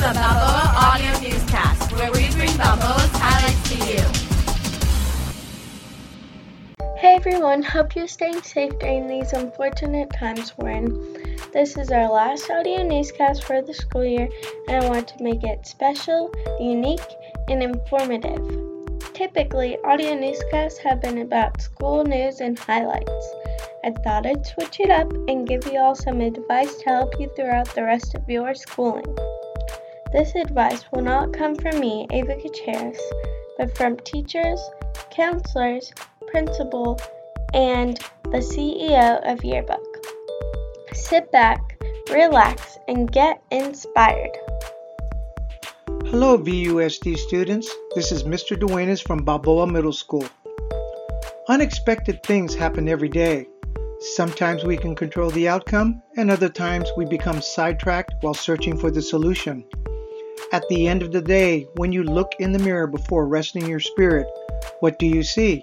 the Balboa Audio Newscast, where we bring Balboa's highlights to you. Hey everyone, hope you're staying safe during these unfortunate times we're in. This is our last audio newscast for the school year, and I want to make it special, unique, and informative. Typically, audio newscasts have been about school news and highlights. I thought I'd switch it up and give you all some advice to help you throughout the rest of your schooling. This advice will not come from me, Ava Gutierrez, but from teachers, counselors, principal, and the CEO of Yearbook. Sit back, relax, and get inspired. Hello, VUSD students. This is Mr. Duenas from Balboa Middle School. Unexpected things happen every day. Sometimes we can control the outcome, and other times we become sidetracked while searching for the solution. At the end of the day, when you look in the mirror before resting your spirit, what do you see?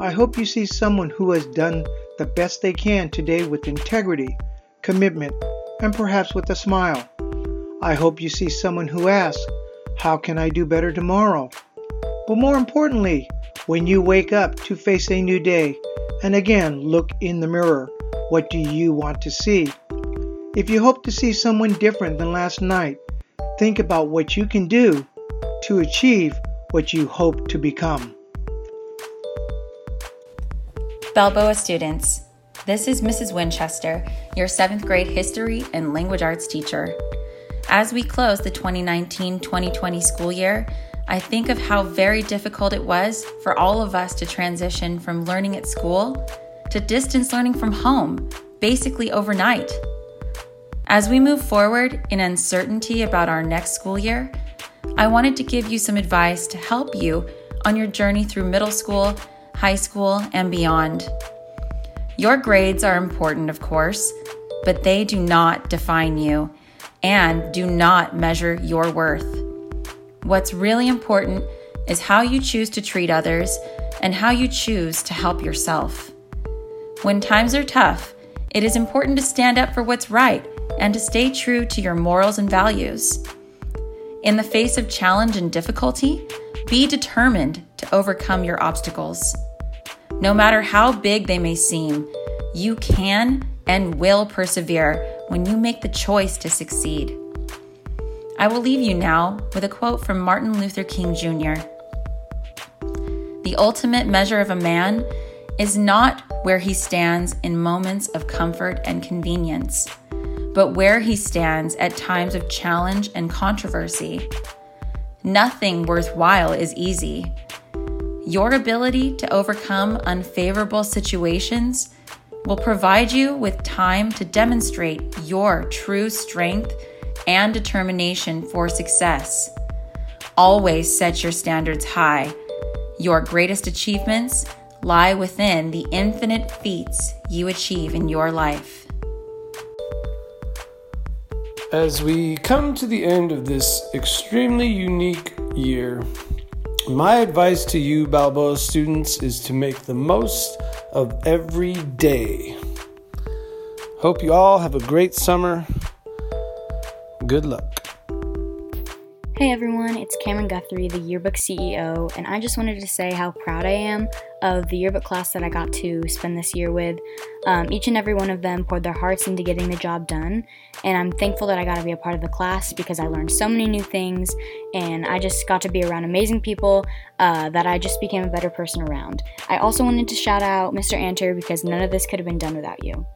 I hope you see someone who has done the best they can today with integrity, commitment, and perhaps with a smile. I hope you see someone who asks, How can I do better tomorrow? But more importantly, when you wake up to face a new day, and again look in the mirror, what do you want to see? If you hope to see someone different than last night, think about what you can do to achieve what you hope to become. Balboa students, this is Mrs. Winchester, your seventh grade history and language arts teacher. As we close the 2019 2020 school year, I think of how very difficult it was for all of us to transition from learning at school to distance learning from home, basically overnight. As we move forward in uncertainty about our next school year, I wanted to give you some advice to help you on your journey through middle school, high school, and beyond. Your grades are important, of course, but they do not define you and do not measure your worth. What's really important is how you choose to treat others and how you choose to help yourself. When times are tough, it is important to stand up for what's right and to stay true to your morals and values. In the face of challenge and difficulty, be determined to overcome your obstacles. No matter how big they may seem, you can and will persevere when you make the choice to succeed. I will leave you now with a quote from Martin Luther King Jr. The ultimate measure of a man is not where he stands in moments of comfort and convenience, but where he stands at times of challenge and controversy. Nothing worthwhile is easy. Your ability to overcome unfavorable situations will provide you with time to demonstrate your true strength and determination for success. Always set your standards high. Your greatest achievements lie within the infinite feats you achieve in your life. As we come to the end of this extremely unique year, my advice to you, Balboa students, is to make the most of every day. Hope you all have a great summer. Good luck. Hey everyone, it's Cameron Guthrie, the yearbook CEO, and I just wanted to say how proud I am of the yearbook class that I got to spend this year with. Um, each and every one of them poured their hearts into getting the job done, and I'm thankful that I got to be a part of the class because I learned so many new things, and I just got to be around amazing people uh, that I just became a better person around. I also wanted to shout out Mr. Anter because none of this could have been done without you.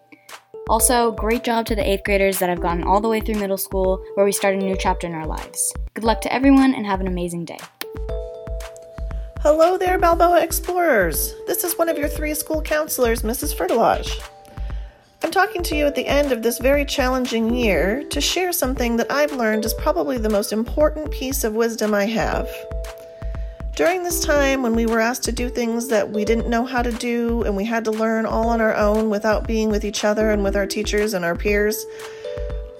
Also, great job to the 8th graders that have gotten all the way through middle school, where we start a new chapter in our lives. Good luck to everyone and have an amazing day. Hello there, Balboa Explorers. This is one of your three school counselors, Mrs. Fertilage. I'm talking to you at the end of this very challenging year to share something that I've learned is probably the most important piece of wisdom I have. During this time when we were asked to do things that we didn't know how to do and we had to learn all on our own without being with each other and with our teachers and our peers,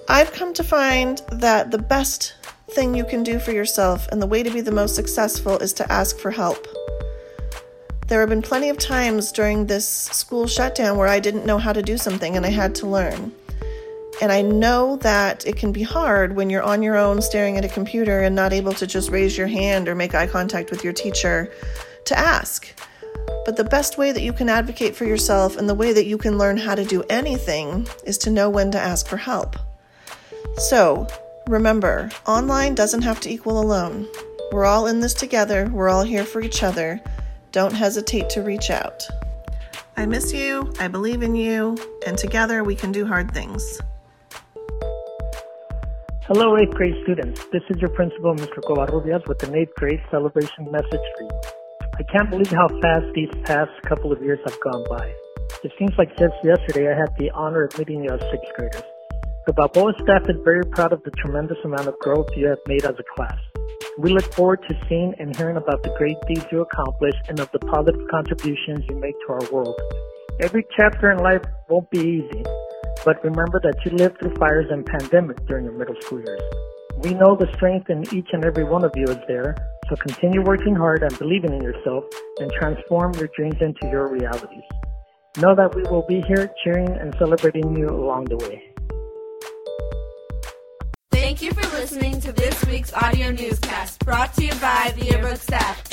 I've come to find that the best thing you can do for yourself and the way to be the most successful is to ask for help. There have been plenty of times during this school shutdown where I didn't know how to do something and I had to learn. And I know that it can be hard when you're on your own staring at a computer and not able to just raise your hand or make eye contact with your teacher to ask. But the best way that you can advocate for yourself and the way that you can learn how to do anything is to know when to ask for help. So, remember, online doesn't have to equal alone. We're all in this together, we're all here for each other. Don't hesitate to reach out. I miss you, I believe in you, and together we can do hard things. Hello, 8th grade students. This is your principal, Mr. Covarrubias, with an 8th grade celebration message for you. I can't believe how fast these past couple of years have gone by. It seems like just yesterday I had the honor of meeting you as 6th graders. The Balboa staff is very proud of the tremendous amount of growth you have made as a class. We look forward to seeing and hearing about the great deeds you accomplish and of the positive contributions you make to our world. Every chapter in life won't be easy, but remember that you lived through fires and pandemics during your middle school years. We know the strength in each and every one of you is there, so continue working hard and believing in yourself and transform your dreams into your realities. Know that we will be here cheering and celebrating you along the way. Thank you for listening to this week's audio newscast brought to you by the Yearbook staff.